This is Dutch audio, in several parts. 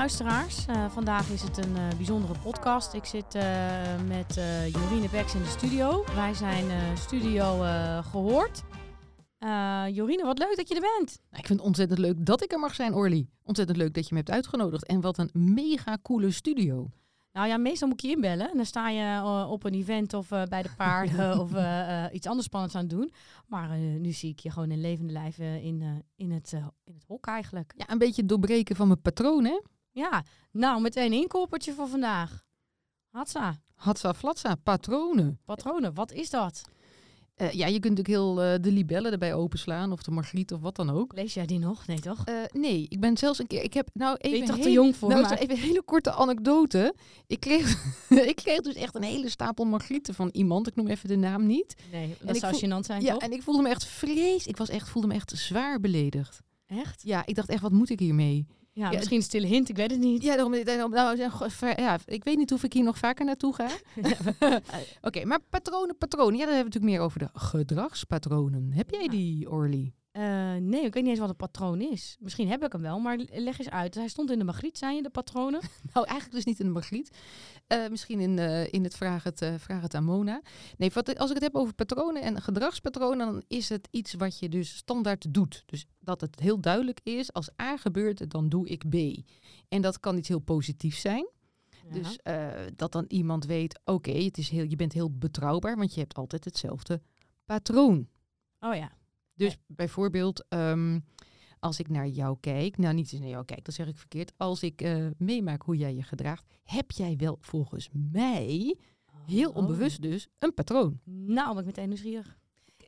luisteraars. Uh, vandaag is het een uh, bijzondere podcast. Ik zit uh, met Jorine Beks in de studio. Wij zijn studio gehoord. Jorine, wat leuk dat je er bent. Nou, ik vind het ontzettend leuk dat ik er mag zijn, Orly. Ontzettend leuk dat je me hebt uitgenodigd. En wat een mega coole studio. Nou ja, meestal moet je inbellen. En dan sta je op een event of bij de paarden of iets anders spannends aan het doen. Maar nu zie ik je gewoon in levende lijf in, in, het, in het hok eigenlijk. Ja, een beetje doorbreken van mijn patroon, hè? Ja, nou meteen een inkoppertje voor vandaag. Hatsa. Hatsa flatsa, patronen. Patronen, wat is dat? Uh, ja, je kunt natuurlijk heel uh, de libellen erbij openslaan of de margriet of wat dan ook. Lees jij die nog? Nee, toch? Uh, nee, ik ben zelfs een keer. Ik heb nou even. Ben je toch te jong voor? Nou, even een hele korte anekdote. Ik kreeg, ik kreeg dus echt een hele stapel margrieten van iemand. Ik noem even de naam niet. Nee, dat zou gênant zijn. Ja, toch? en ik voelde me echt vrees. Ik was echt, voelde me echt zwaar beledigd. Echt? Ja, ik dacht echt, wat moet ik hiermee? Ja, misschien een stille hint, ik weet het niet. Ja, daarom, daarom, nou, ja, ik weet niet of ik hier nog vaker naartoe ga. Oké, maar patronen, patronen. Ja, dan hebben we natuurlijk meer over de gedragspatronen. Heb jij die, Orly? Uh, nee, ik weet niet eens wat een patroon is. Misschien heb ik hem wel, maar leg eens uit. Hij stond in de magriet, zijn je de patronen? nou, eigenlijk dus niet in de magriet. Uh, misschien in, uh, in het vraag het, vraag het aan Mona. Nee, wat, als ik het heb over patronen en gedragspatronen, dan is het iets wat je dus standaard doet. Dus dat het heel duidelijk is, als A gebeurt, dan doe ik B. En dat kan iets heel positiefs zijn. Ja. Dus dat dan iemand weet, oké, okay, het is heel, je bent heel betrouwbaar, want je hebt altijd hetzelfde patroon. Oh ja. Dus bijvoorbeeld, um, als ik naar jou kijk, nou niet eens naar jou kijk, dat zeg ik verkeerd. Als ik uh, meemaak hoe jij je gedraagt, heb jij wel volgens mij, heel onbewust dus, een patroon. Nou, ben ik meteen nieuwsgierig.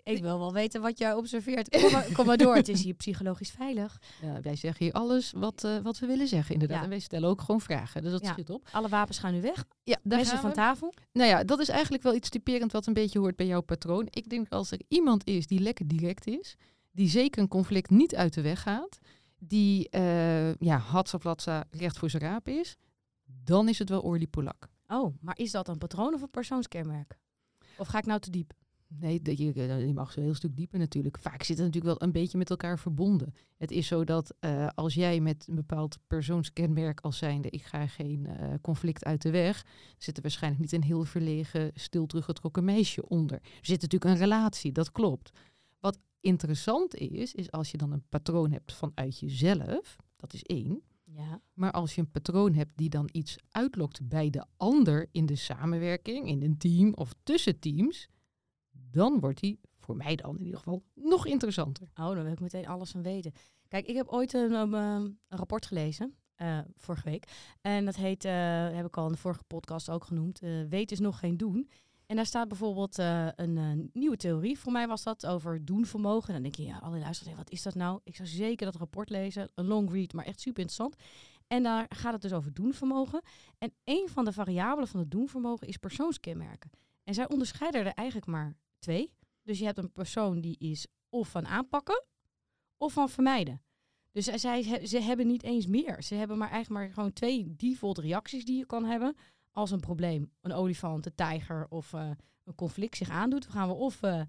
Ik wil wel weten wat jij observeert. Kom maar, kom maar door, het is hier psychologisch veilig. Ja, wij zeggen hier alles wat, uh, wat we willen zeggen, inderdaad. Ja. En wij stellen ook gewoon vragen, dus dat schiet op. Alle wapens gaan nu weg. Ja, Mensen van tafel. Nou ja, dat is eigenlijk wel iets typerend wat een beetje hoort bij jouw patroon. Ik denk als er iemand is die lekker direct is, die zeker een conflict niet uit de weg gaat, die uh, ja, hatsa recht voor zijn raap is, dan is het wel Orly Polak. Oh, maar is dat een patroon of een persoonskenmerk? Of ga ik nou te diep? Nee, je, je mag zo heel stuk dieper natuurlijk. Vaak zit het natuurlijk wel een beetje met elkaar verbonden. Het is zo dat uh, als jij met een bepaald persoonskenmerk als zijnde... ik ga geen uh, conflict uit de weg... zit er waarschijnlijk niet een heel verlegen, stil teruggetrokken meisje onder. Er zit natuurlijk een relatie, dat klopt. Wat interessant is, is als je dan een patroon hebt vanuit jezelf... dat is één. Ja. Maar als je een patroon hebt die dan iets uitlokt bij de ander... in de samenwerking, in een team of tussen teams dan wordt hij, voor mij dan in ieder geval, nog interessanter. Oh, dan wil ik meteen alles van weten. Kijk, ik heb ooit een, um, een rapport gelezen, uh, vorige week. En dat heet, uh, heb ik al in de vorige podcast ook genoemd, uh, Weet is nog geen doen. En daar staat bijvoorbeeld een nieuwe theorie. Voor mij was dat over doenvermogen. En dan denk je, ja, alle luisteraars, wat is dat nou? Ik zou zeker dat rapport lezen. Een long read, maar echt super interessant. En daar gaat het dus over doenvermogen. En een van de variabelen van het doenvermogen is persoonskenmerken. En zij onderscheiden er eigenlijk maar twee. Dus je hebt een persoon die is of van aanpakken of van vermijden. Dus zij, ze hebben niet eens meer. Ze hebben maar eigenlijk maar gewoon twee default reacties die je kan hebben als een probleem, een olifant, een tijger of uh, een conflict zich aandoet. Dan gaan we of uh,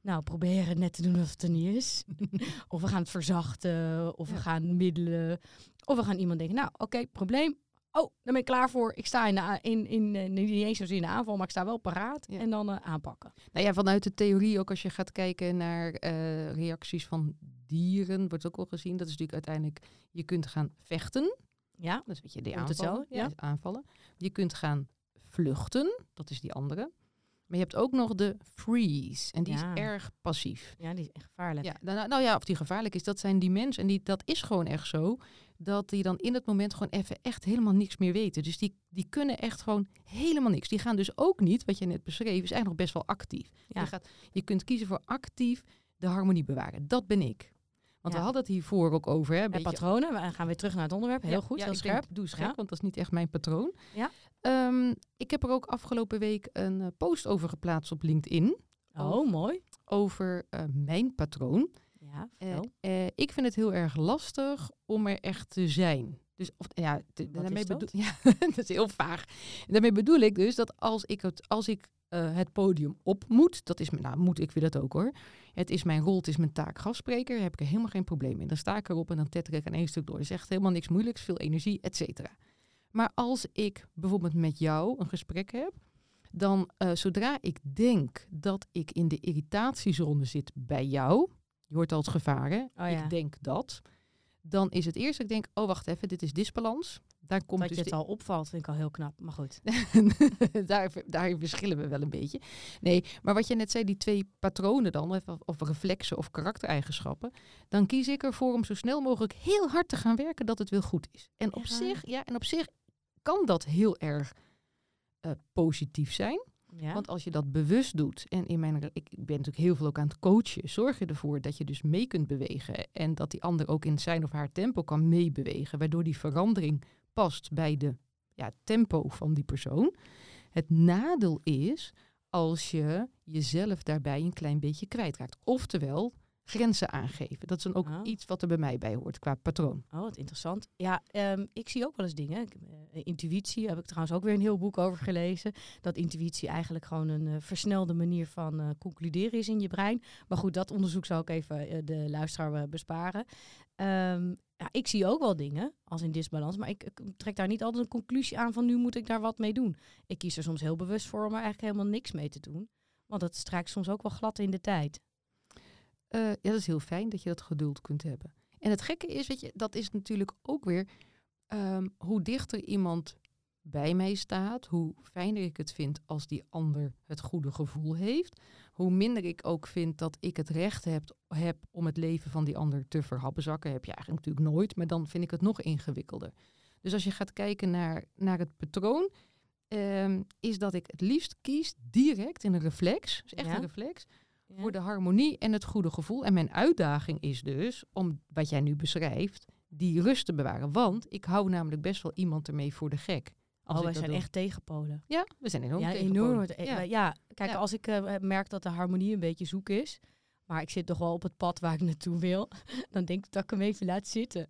nou, proberen net te doen alsof het er niet is. of we gaan het verzachten, of ja. we gaan middelen. Of we gaan iemand denken, nou oké, okay, probleem, oh, dan ben ik klaar voor. Ik sta in, de, in, in, in niet eens zozeer in de aanval, maar ik sta wel paraat. Ja. En dan uh, aanpakken. Nou ja, vanuit de theorie ook als je gaat kijken naar uh, reacties van dieren, wordt ook al gezien. Dat is natuurlijk uiteindelijk, je kunt gaan vechten. Ja, dat is een beetje de aanvallen. Ja. aanvallen. Je kunt gaan vluchten, dat is die andere. Maar je hebt ook nog de freeze. En die ja. is erg passief. Ja, die is echt gevaarlijk. Ja, nou, nou ja, of die gevaarlijk is, dat zijn die mensen. En die, dat is gewoon echt zo. Dat die dan in het moment gewoon even echt helemaal niks meer weten. Dus die, die kunnen echt gewoon helemaal niks. Die gaan dus ook niet, wat je net beschreef, is eigenlijk nog best wel actief. Ja. Je, gaat, je kunt kiezen voor actief de harmonie bewaren. Dat ben ik. Want Ja. we hadden het hiervoor ook over. Hè, beetje- patronen, we gaan weer terug naar het onderwerp. Heel Ja, goed, ja, heel scherp. Denk, doe scherp, want dat is niet echt mijn patroon. Ja. Ehm, ik heb er ook afgelopen week een eh, post over geplaatst op LinkedIn. Oh, mooi. Over eh, mijn patroon. Ja, Eh, eh, ik vind het heel erg lastig om er echt te zijn. Dus of, ja, te- daarmee dat? bedoel ja, dat is heel vaag. En daarmee bedoel ik dus dat als ik het, als ik eh, het podium op moet. Dat is, nou moet, ik wil dat ook hoor. Het is mijn rol, het is mijn taak gastspreker. Daar heb ik er helemaal geen probleem in. Dan sta ik erop en dan tetter ik aan één stuk door. Dat is echt helemaal niks moeilijks, veel energie, et cetera. Maar als ik bijvoorbeeld met jou een gesprek heb, dan zodra ik denk dat ik in de irritatiezone zit bij jou, je hoort al het gevaar hè, Oh ja. ik denk dat, dan is het eerst ik denk, oh wacht even, dit is disbalans. Daar komt dat dus je het al opvalt, vind ik al heel knap. Maar goed. daar, daar verschillen we wel een beetje. Nee, maar wat je net zei, die twee patronen dan, of, of reflexen of karaktereigenschappen, dan kies ik ervoor om zo snel mogelijk heel hard te gaan werken dat het wel goed is. En op Ja. zich, ja, en op zich kan dat heel erg eh, positief zijn. Want als je dat bewust doet, en in mijn, ik ik ben natuurlijk heel veel ook aan het coachen, zorg je ervoor dat je dus mee kunt bewegen en dat die ander ook in zijn of haar tempo kan meebewegen, waardoor die verandering past bij de ja, tempo van die persoon. Het nadeel is als je jezelf daarbij een klein beetje kwijtraakt. Oftewel, grenzen aangeven. Dat is dan ook Oh. iets wat er bij mij bij hoort qua patroon. Oh, wat interessant. Ja, ehm, ik zie ook wel eens dingen. Ik, eh, intuïtie heb ik trouwens ook weer een heel boek over gelezen. Dat intuïtie eigenlijk gewoon een eh, versnelde manier van eh, concluderen is in je brein. Maar goed, dat onderzoek zou ik even de luisteraar besparen. Ehm, ja, ik zie ook wel dingen als in disbalans, maar ik, ik trek daar niet altijd een conclusie aan van nu moet ik daar wat mee doen. Ik kies er soms heel bewust voor om er eigenlijk helemaal niks mee te doen. Want dat strijkt soms ook wel glad in de tijd. Eh, ja, dat is heel fijn dat je dat geduld kunt hebben. En het gekke is, weet je, dat is natuurlijk ook weer ehm, hoe dichter iemand bij mij staat, hoe fijner ik het vind als die ander het goede gevoel heeft, hoe minder ik ook vind dat ik het recht heb, heb om het leven van die ander te verhappenzakken. Heb je eigenlijk natuurlijk nooit, maar dan vind ik het nog ingewikkelder. Dus als je gaat kijken naar, naar het patroon, ehm, is dat ik het liefst kies direct in een reflex, dus echt Ja. een reflex, Ja. voor de harmonie en het goede gevoel. En mijn uitdaging is dus, om wat jij nu beschrijft, die rust te bewaren. Want ik hou namelijk best wel iemand ermee voor de gek. Als Oh, wij zijn doe. echt tegenpolen. Ja, we zijn enorm ja, enorm. Ja. Ja. ja, kijk, Ja. als ik eh, merk dat de harmonie een beetje zoek is, maar ik zit toch wel op het pad waar ik naartoe wil, dan denk ik dat ik hem even laat zitten.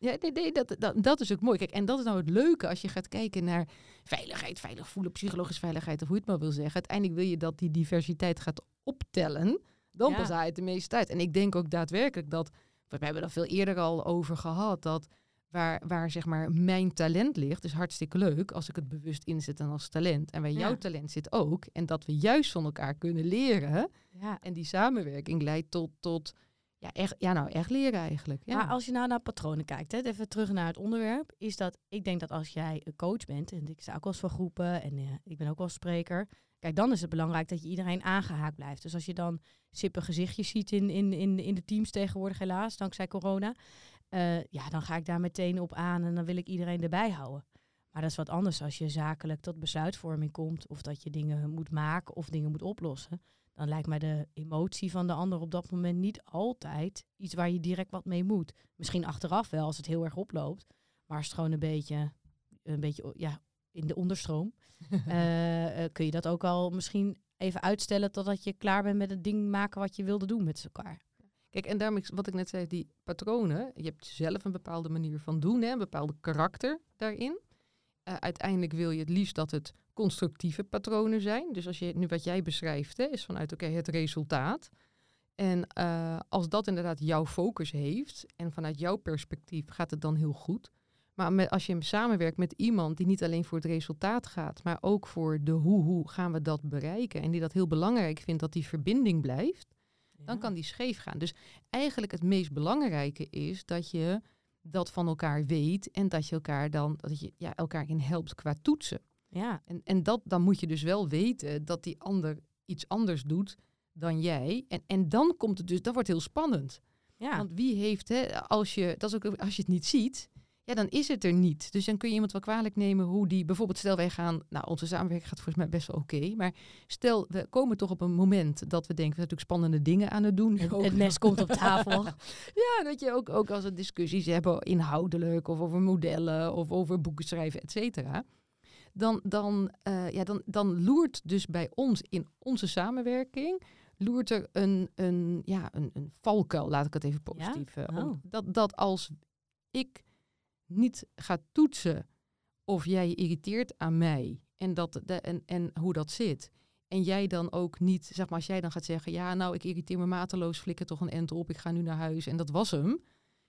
Ja, nee, nee, dat, dat, dat is ook mooi. Kijk, en dat is nou het leuke als je gaat kijken naar veiligheid, veilig voelen, psychologische veiligheid, of hoe je het maar wil zeggen. Uiteindelijk wil je dat die diversiteit gaat optellen. Dan Ja. pas haal je het de meeste uit. En ik denk ook daadwerkelijk dat, we hebben er veel eerder al over gehad, dat waar, waar zeg maar mijn talent ligt, is hartstikke leuk als ik het bewust inzet en als talent. En waar jouw talent zit ook. En dat we juist van elkaar kunnen leren. Ja. En die samenwerking leidt tot, tot ja, echt, ja, nou, echt leren eigenlijk. Ja. Maar als je nou naar patronen kijkt, hè, even terug naar het onderwerp, is dat ik denk dat als jij een coach bent, en ik sta ook wel eens voor groepen en eh, ik ben ook wel spreker, kijk, dan is het belangrijk dat je iedereen aangehaakt blijft. Dus als je dan sippe gezichtjes ziet in, in, in, in de teams tegenwoordig, helaas, dankzij corona, eh, ja, dan ga ik daar meteen op aan en dan wil ik iedereen erbij houden. Maar dat is wat anders als je zakelijk tot besluitvorming komt, of dat je dingen moet maken of dingen moet oplossen. Dan lijkt mij de emotie van de ander op dat moment niet altijd iets waar je direct wat mee moet. Misschien achteraf wel als het heel erg oploopt. Maar als het gewoon een beetje, een beetje ja, in de onderstroom. eh, eh, kun je dat ook al misschien even uitstellen totdat je klaar bent met het ding maken wat je wilde doen met elkaar. Kijk, en daarmee, wat ik net zei, die patronen, je hebt zelf een bepaalde manier van doen, hè, een bepaalde karakter daarin. Eh, uiteindelijk wil je het liefst dat het constructieve patronen zijn. Dus als je nu wat jij beschrijft, hè, is vanuit oké, het resultaat. En eh, als dat inderdaad jouw focus heeft en vanuit jouw perspectief gaat het dan heel goed. Maar met, als je samenwerkt met iemand die niet alleen voor het resultaat gaat, maar ook voor de hoe, hoe gaan we dat bereiken. En die dat heel belangrijk vindt dat die verbinding blijft dan kan die scheef gaan. Dus eigenlijk het meest belangrijke is dat je dat van elkaar weet en dat je elkaar dan dat je ja, elkaar in helpt qua toetsen. Ja, En, en dat, dan moet je dus wel weten dat die ander iets anders doet dan jij. En, en dan komt het dus, dat wordt heel spannend. ja. Want wie heeft, hè, als je, dat is ook als je het niet ziet, ja, dan is het er niet. Dus dan kun je iemand wel kwalijk nemen hoe die, bijvoorbeeld stel wij gaan, nou onze samenwerking gaat volgens mij best wel oké, maar stel we komen toch op een moment dat we denken, we zijn natuurlijk spannende dingen aan het doen. het, het mes komt op tafel. ja, dat je ook, ook als we discussies hebben inhoudelijk of over modellen of over boeken schrijven, et cetera. Dan, dan, eh, ja, dan, dan loert dus bij ons in onze samenwerking loert er een, een, ja, een, een valkuil, laat ik het even positief. eh, om- Oh. dat, dat als ik niet ga toetsen of jij je irriteert aan mij en, dat, de, en, en hoe dat zit. En jij dan ook niet, zeg maar, als jij dan gaat zeggen, ja, nou, ik irriteer me mateloos, flikker toch een end op, ik ga nu naar huis en dat was hem.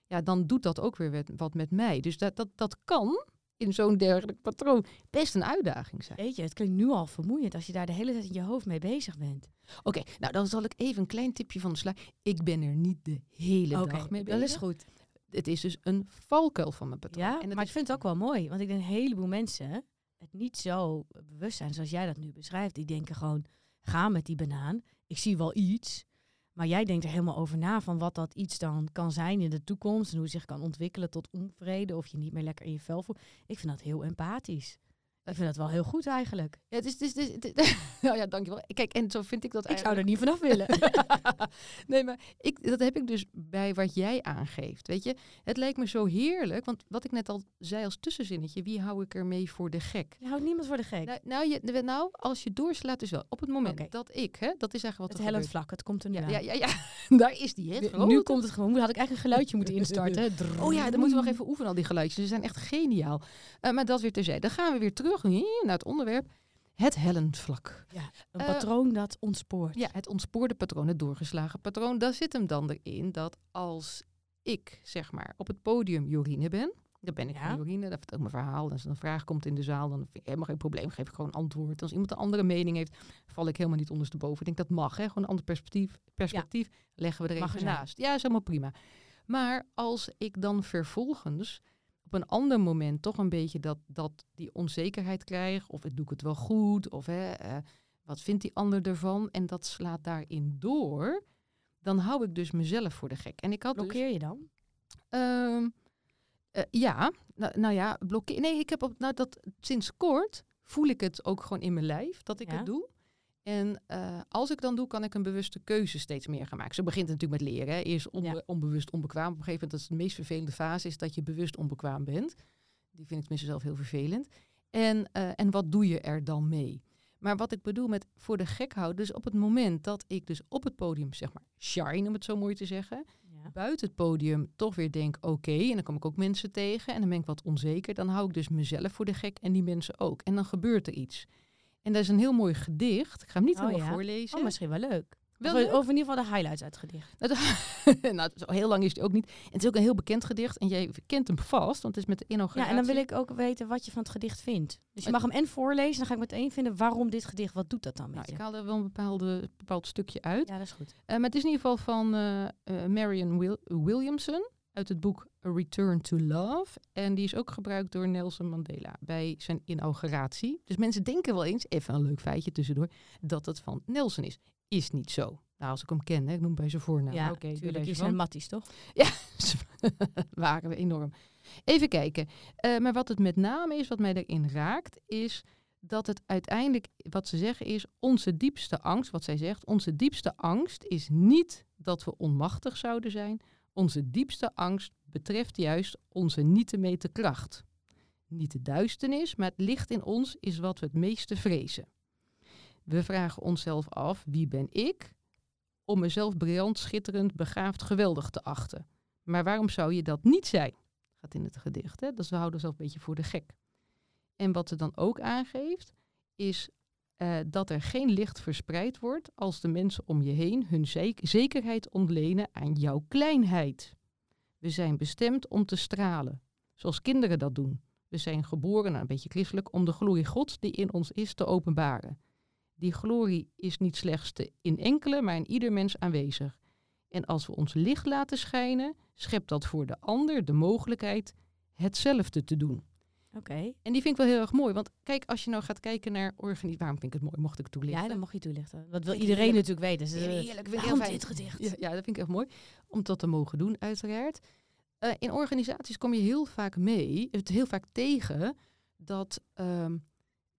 Ja, dan doet dat ook weer wat- wat met mij. Dus dat, dat, dat kan in zo'n dergelijk patroon best een uitdaging zijn. Weet je, het klinkt nu al vermoeiend als je daar de hele tijd in je hoofd mee bezig bent. Oké, nou dan zal ik even een klein tipje van de sluier. Ik ben er niet de hele dag mee bezig. dat is goed. Het is dus een valkuil van mijn patroon. Ja, en dat maar ik vind het ook wel mooi. Want ik denk een heleboel mensen het niet zo bewust zijn zoals jij dat nu beschrijft. Die denken gewoon, ga met die banaan. Ik zie wel iets. Maar jij denkt er helemaal over na van wat dat iets dan kan zijn in de toekomst. En hoe het zich kan ontwikkelen tot onvrede. Of je niet meer lekker in je vel voelt. Ik vind dat heel empathisch. Ik vind dat wel heel goed eigenlijk. Ja, het is, het is, het is- het is- nou ja, dankjewel. Kijk, en zo vind ik dat Ik zou er eigenlijk. niet vanaf willen. nee, maar ik, dat heb ik dus bij wat jij aangeeft. Weet je, het lijkt me zo heerlijk. Want wat ik net al zei als tussenzinnetje, wie hou ik er mee voor de gek? Je houdt niemand voor de gek. Nou, nou, je, nou, als je doorslaat, dus wel. Op het moment dat ik, hè, dat is eigenlijk wat het er hellend vlak, het komt er nu Ja, aan. ja, ja, ja. daar is die. Hè, het Nu- komt het gewoon. Had ik eigenlijk een geluidje moeten instarten. Oh ja, dan moeten we nog even oefenen, al die geluidjes. Ze zijn echt geniaal. Eh, maar dat weer terzijde. Dan gaan we weer terug hier naar het onderwerp. Het hellend vlak. Een Eh, patroon dat ontspoort. Ja, het ontspoorde patroon, het doorgeslagen patroon. Daar zit hem dan erin dat als ik, zeg maar, op het podium Jorine ben... Dan ben ik Ja. Jorine, dat vertel ik mijn verhaal. En als er een vraag komt in de zaal, dan vind ik helemaal geen probleem. Geef ik gewoon antwoord. Als iemand een andere mening heeft, val ik helemaal niet ondersteboven. Ik denk dat mag, hè? gewoon een ander perspectief. Perspectief leggen we er Mag even naast. Ja, is helemaal prima. Maar als ik dan vervolgens op een ander moment toch een beetje dat, dat die onzekerheid krijg, of doe ik het wel goed, of hè, eh, wat vindt die ander ervan, en dat slaat daarin door, dan hou ik dus mezelf voor de gek. En ik had dus, Blokkeer je dan? Ehm, eh, ja, nou, nou ja, blokkeer. Nee, ik heb op, nou dat sinds kort voel ik het ook gewoon in mijn lijf dat ik Ja. het doe. En eh, als ik dan doe, kan ik een bewuste keuze steeds meer gaan maken. Zo begint het natuurlijk met leren. Hè. Eerst onbe- Ja. onbewust onbekwaam. Op een gegeven moment, dat is de meest vervelende fase, is dat je bewust onbekwaam bent. Die vind ik tenminste zelf heel vervelend. En, eh, en wat doe je er dan mee? Maar wat ik bedoel met voor de gek houden, dus op het moment dat ik dus op het podium, zeg maar, shine, om het zo mooi te zeggen, Ja. buiten het podium toch weer denk, oké, en dan kom ik ook mensen tegen en dan ben ik wat onzeker, dan hou ik dus mezelf voor de gek en die mensen ook. En dan gebeurt er iets. En dat is een heel mooi gedicht. Ik ga hem niet Oh helemaal ja? voorlezen. Oh, misschien wel leuk. Wel of, in ieder geval de highlights uit het gedicht. nou, zo heel lang is het ook niet. En het is ook een heel bekend gedicht en jij kent hem vast, want het is met de inauguratie. Ja, en dan wil ik ook weten wat je van het gedicht vindt. Dus je mag hem en voorlezen, dan ga ik meteen vinden waarom dit gedicht, wat doet dat dan met Nou, je? ik haal er wel een bepaalde, bepaald stukje uit. Ja, dat is goed. Eh, maar het is in ieder geval van eh, eh, Marion Wil- Williamson uit het boek A Return to Love. En die is ook gebruikt door Nelson Mandela bij zijn inauguratie. Dus mensen denken wel eens, even een leuk feitje tussendoor, dat het van Nelson is. Is niet zo. Nou, als ik hem ken, hè, ik noem bij zijn voornaam. ja, Oké, deze Die zijn matties, toch? waren we enorm. Even kijken. Eh, maar wat het met name is, wat mij erin raakt, is dat het uiteindelijk, wat ze zeggen is, onze diepste angst, wat zij zegt, onze diepste angst is niet dat we onmachtig zouden zijn. Onze diepste angst betreft juist onze niet te meten kracht. Niet de duisternis, maar het licht in ons is wat we het meeste vrezen. We vragen onszelf af, wie ben ik? Om mezelf briljant, schitterend, begaafd, geweldig te achten. Maar waarom zou je dat niet zijn? Gaat in het gedicht. Hè? Dus we houden onszelf een beetje voor de gek. En wat ze dan ook aangeeft, is eh, dat er geen licht verspreid wordt als de mensen om je heen hun zek- zekerheid ontlenen aan jouw kleinheid. We zijn bestemd om te stralen, zoals kinderen dat doen. We zijn geboren, nou, een beetje christelijk, om de glorie Gods die in ons is te openbaren. Die glorie is niet slechts in enkele, maar in ieder mens aanwezig. En als we ons licht laten schijnen, schept dat voor de ander de mogelijkheid hetzelfde te doen. Oké. En die vind ik wel heel erg mooi. Want kijk, als je nou gaat kijken naar organisatie... Waarom vind ik het mooi? Mocht ik toelichten? Ja, dan mag je toelichten. Dat wil iedereen heerlijk. natuurlijk weten. Dus, eh, Heerlijk, vind ik waarom heel fijn. dit gedicht? Ja, ja, dat vind ik echt mooi. Om dat te mogen doen, uiteraard. Eh, in organisaties kom je heel vaak mee, het heel vaak tegen, dat, ehm,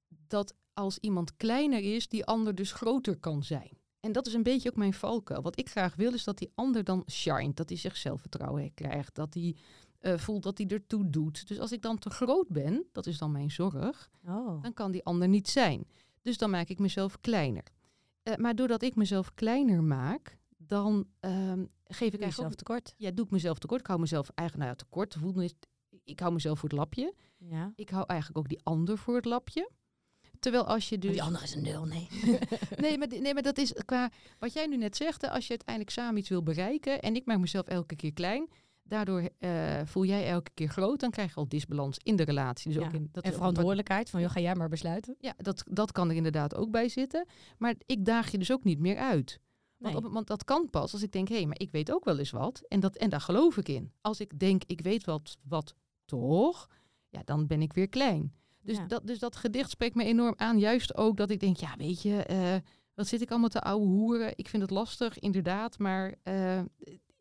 dat als iemand kleiner is, die ander dus groter kan zijn. En dat is een beetje ook mijn valkuil. Wat ik graag wil, is dat die ander dan shine, dat hij zich zelfvertrouwen krijgt, dat hij eh, voelt dat hij ertoe doet. Dus als ik dan te groot ben, dat is dan mijn zorg, Oh. dan kan die ander niet zijn. Dus dan maak ik mezelf kleiner. Eh, maar doordat ik mezelf kleiner maak, dan ehm, geef ik ook, tekort. ja, doe ik mezelf tekort. Ik hou mezelf eigenlijk, nou ja, tekort. voel me- Ik hou mezelf voor het lapje. Ja. Ik hou eigenlijk ook die ander voor het lapje. Terwijl als je dus... Maar die andere is een nul, nee. nee, maar, nee, maar dat is qua wat jij nu net zegt. hè, Als je uiteindelijk samen iets wil bereiken en ik maak mezelf elke keer klein, daardoor eh, voel jij elke keer groot, dan krijg je al disbalans in de relatie. Dus Ja, ook in, dat en verantwoordelijkheid van, joh, ga jij maar besluiten. Ja, dat, dat kan er inderdaad ook bij zitten. Maar ik daag je dus ook niet meer uit. Want, Nee. op, want dat kan pas als ik denk, hé, hey, maar ik weet ook wel eens wat. En, dat, en daar geloof ik in. Als ik denk, ik weet wat, wat toch, ja, dan ben ik weer klein. Dus, Ja. dat, dus dat gedicht spreekt me enorm aan. Juist ook dat ik denk, ja, weet je, eh, wat zit ik allemaal te ouwe hoeren? Ik vind het lastig, inderdaad. Maar eh,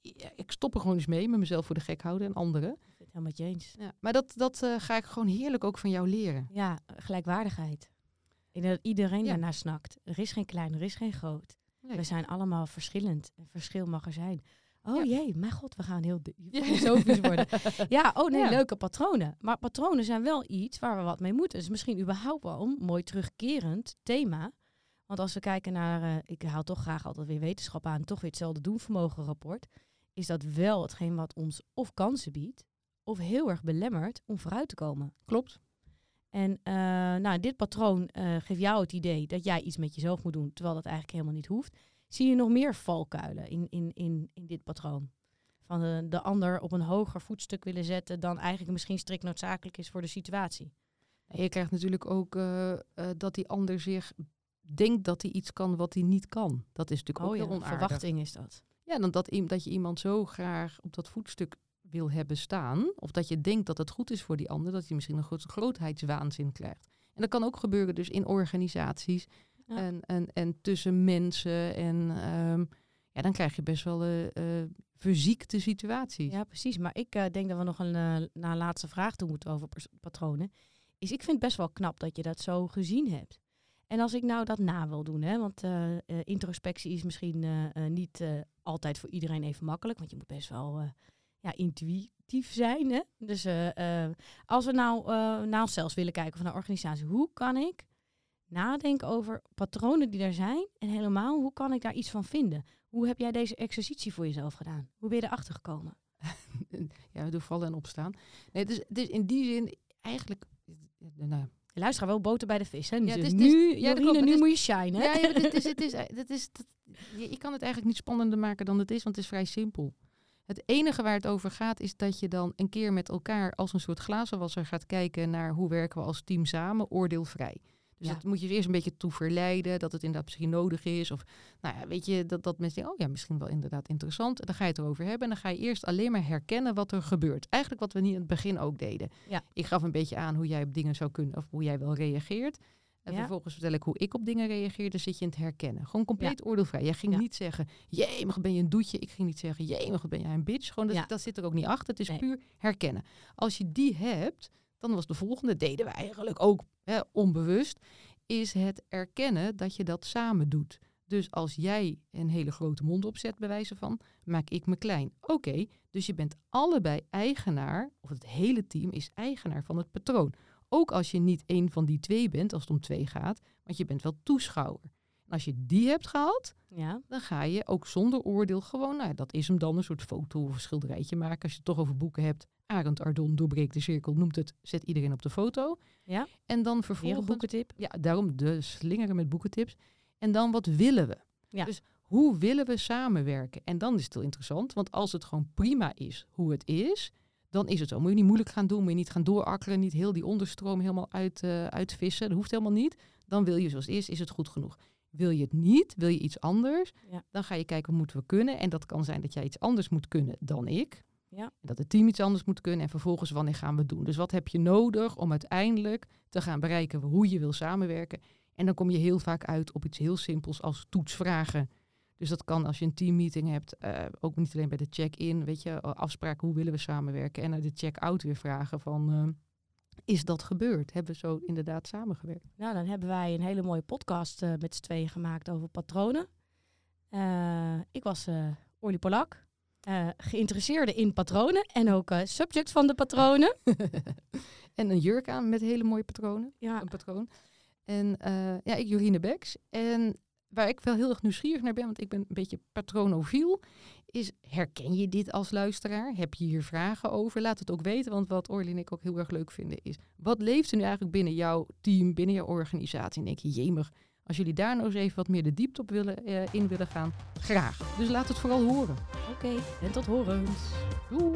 ja, ik stop er gewoon eens mee met mezelf voor de gek houden en anderen. Ik vind het helemaal met je eens. Ja, maar dat, dat eh, ga ik gewoon heerlijk ook van jou leren. Ja, gelijkwaardigheid. Ik denk dat iedereen Ja. daarnaar snakt. Er is geen klein, er is geen groot. Nee. We zijn allemaal verschillend. En verschil mag er zijn. Oh jee, mijn god, we gaan heel filosofisch worden. Ja, oh nee, leuke patronen. Maar patronen zijn wel iets waar we wat mee moeten. Dus misschien überhaupt wel een mooi terugkerend thema. Want als we kijken naar, eh, ik haal toch graag altijd weer wetenschap aan, toch weer hetzelfde doenvermogen rapport, is dat wel hetgeen wat ons of kansen biedt, of heel erg belemmert om vooruit te komen. Klopt. En eh, nou, dit patroon eh, geeft jou het idee dat jij iets met jezelf moet doen, terwijl dat eigenlijk helemaal niet hoeft. Zie je nog meer valkuilen in, in, in, in dit patroon? Van de, de ander op een hoger voetstuk willen zetten dan eigenlijk misschien strikt noodzakelijk is voor de situatie. Je krijgt natuurlijk ook eh, dat die ander zich denkt dat hij iets kan wat hij niet kan. Dat is natuurlijk ook Oh ja, heel onaardig. verwachting is dat. Ja, dan dat, dat je iemand zo graag op dat voetstuk wil hebben staan. Of dat je denkt dat het goed is voor die ander. Dat je misschien een groot grootheidswaanzin krijgt. En dat kan ook gebeuren dus in organisaties. Ja. En, en, en tussen mensen. En ehm, ja, dan krijg je best wel eh eh verziekte situaties. Ja, precies. Maar ik eh, denk dat we nog een, eh, naar een laatste vraag toe moeten over patronen. Is ik vind het best wel knap dat je dat zo gezien hebt. En als ik nou dat na wil doen, hè, want eh, eh, introspectie is misschien eh, niet altijd voor iedereen even makkelijk, want je moet best wel ja, intuïtief zijn. Hè? Dus als we nou naar onszelf willen kijken of naar organisatie, hoe kan ik nadenken over patronen die er zijn en helemaal hoe kan ik daar iets van vinden? Hoe heb jij deze exercitie voor jezelf gedaan? Hoe ben je erachter gekomen? Ja, door vallen en opstaan. Nee, dus in die zin eigenlijk... Nou, Je luistert wel boter bij de vis, hè? Dus Ja, het is- nu, het is- ja, Jorine, nu is- moet je shinen. hè? Ja, ja, is, het is, het is, het- je, je kan het eigenlijk niet spannender maken dan het is, want het is vrij simpel. Het enige waar het over gaat is dat je dan een keer met elkaar als een soort glazenwasser gaat kijken naar hoe werken we als team samen, oordeelvrij. Dus Ja. dat moet je er eerst een beetje toe verleiden, dat het inderdaad misschien nodig is. Of nou ja, weet je, dat, dat mensen denken, oh ja, misschien wel inderdaad interessant. En dan ga je het erover hebben en dan ga je eerst alleen maar herkennen wat er gebeurt. Eigenlijk wat we niet in het begin ook deden. Ja. Ik gaf een beetje aan hoe jij op dingen zou kunnen, of hoe jij wel reageert. En Ja. vervolgens vertel ik hoe ik op dingen reageer. Dan zit je in het herkennen. Gewoon compleet oordeelvrij. Jij ging niet zeggen, jemig ben je een doetje. Ik ging niet zeggen, jemig ben jij een bitch. Gewoon, dat, dat zit er ook niet achter. Het is Nee. puur herkennen. Als je die hebt, dan was de volgende, deden we eigenlijk ook hè, onbewust, is het erkennen dat je dat samen doet. Dus als jij een hele grote mond opzet, bij wijze van, maak ik me klein. Oké, dus je bent allebei eigenaar, of het hele team is eigenaar van het patroon. Ook als je niet één van die twee bent, als het om twee gaat, want je bent wel toeschouwer. En als je die hebt gehad, Ja, dan ga je ook zonder oordeel gewoon, nou dat is hem dan, een soort foto of een schilderijtje maken. Als je het toch over boeken hebt, Arend Ardon doorbreekt de cirkel, noemt het, zet iedereen op de foto. Ja. En dan vervolgens... een boekentip. Ja, daarom de slingeren met boekentips. En dan wat willen we? Ja. Dus hoe willen we samenwerken? En dan is het heel interessant, want als het gewoon prima is hoe het is, dan is het zo. Moet je niet moeilijk gaan doen, moet je niet gaan doorakkeren, niet heel die onderstroom helemaal uit, eh, uitvissen. Dat hoeft helemaal niet. Dan wil je zoals het is, is het goed genoeg. Wil je het niet, wil je iets anders, Ja. dan ga je kijken wat moeten we kunnen. En dat kan zijn dat jij iets anders moet kunnen dan ik. Ja. En dat het team iets anders moet kunnen. En vervolgens wanneer gaan we het doen. Dus wat heb je nodig om uiteindelijk te gaan bereiken hoe je wil samenwerken. En dan kom je heel vaak uit op iets heel simpels als toetsvragen. Dus dat kan als je een teammeeting hebt, eh, ook niet alleen bij de check-in, weet je, eh, afspraken hoe willen we samenwerken. En naar de check-out weer vragen van, eh, is dat gebeurd? Hebben we zo inderdaad samengewerkt? Nou, dan hebben wij een hele mooie podcast met z'n tweeën gemaakt over patronen. Ik was Orly Polak, eh, geïnteresseerde in patronen en ook eh, subject van de patronen. en een jurk aan met hele mooie patronen. Ja, een patroon. En eh, ja, ik Jorine Beks. En waar ik wel heel erg nieuwsgierig naar ben, want ik ben een beetje patronofiel, is herken je dit als luisteraar? Heb je hier vragen over? Laat het ook weten, want wat Orly en ik ook heel erg leuk vinden is, wat leeft er nu eigenlijk binnen jouw team, binnen jouw organisatie? En denk je, jemig, als jullie daar nou eens even wat meer de diepte op willen, eh, in willen gaan, graag. Dus laat het vooral horen. Oké, en tot horens. Doei!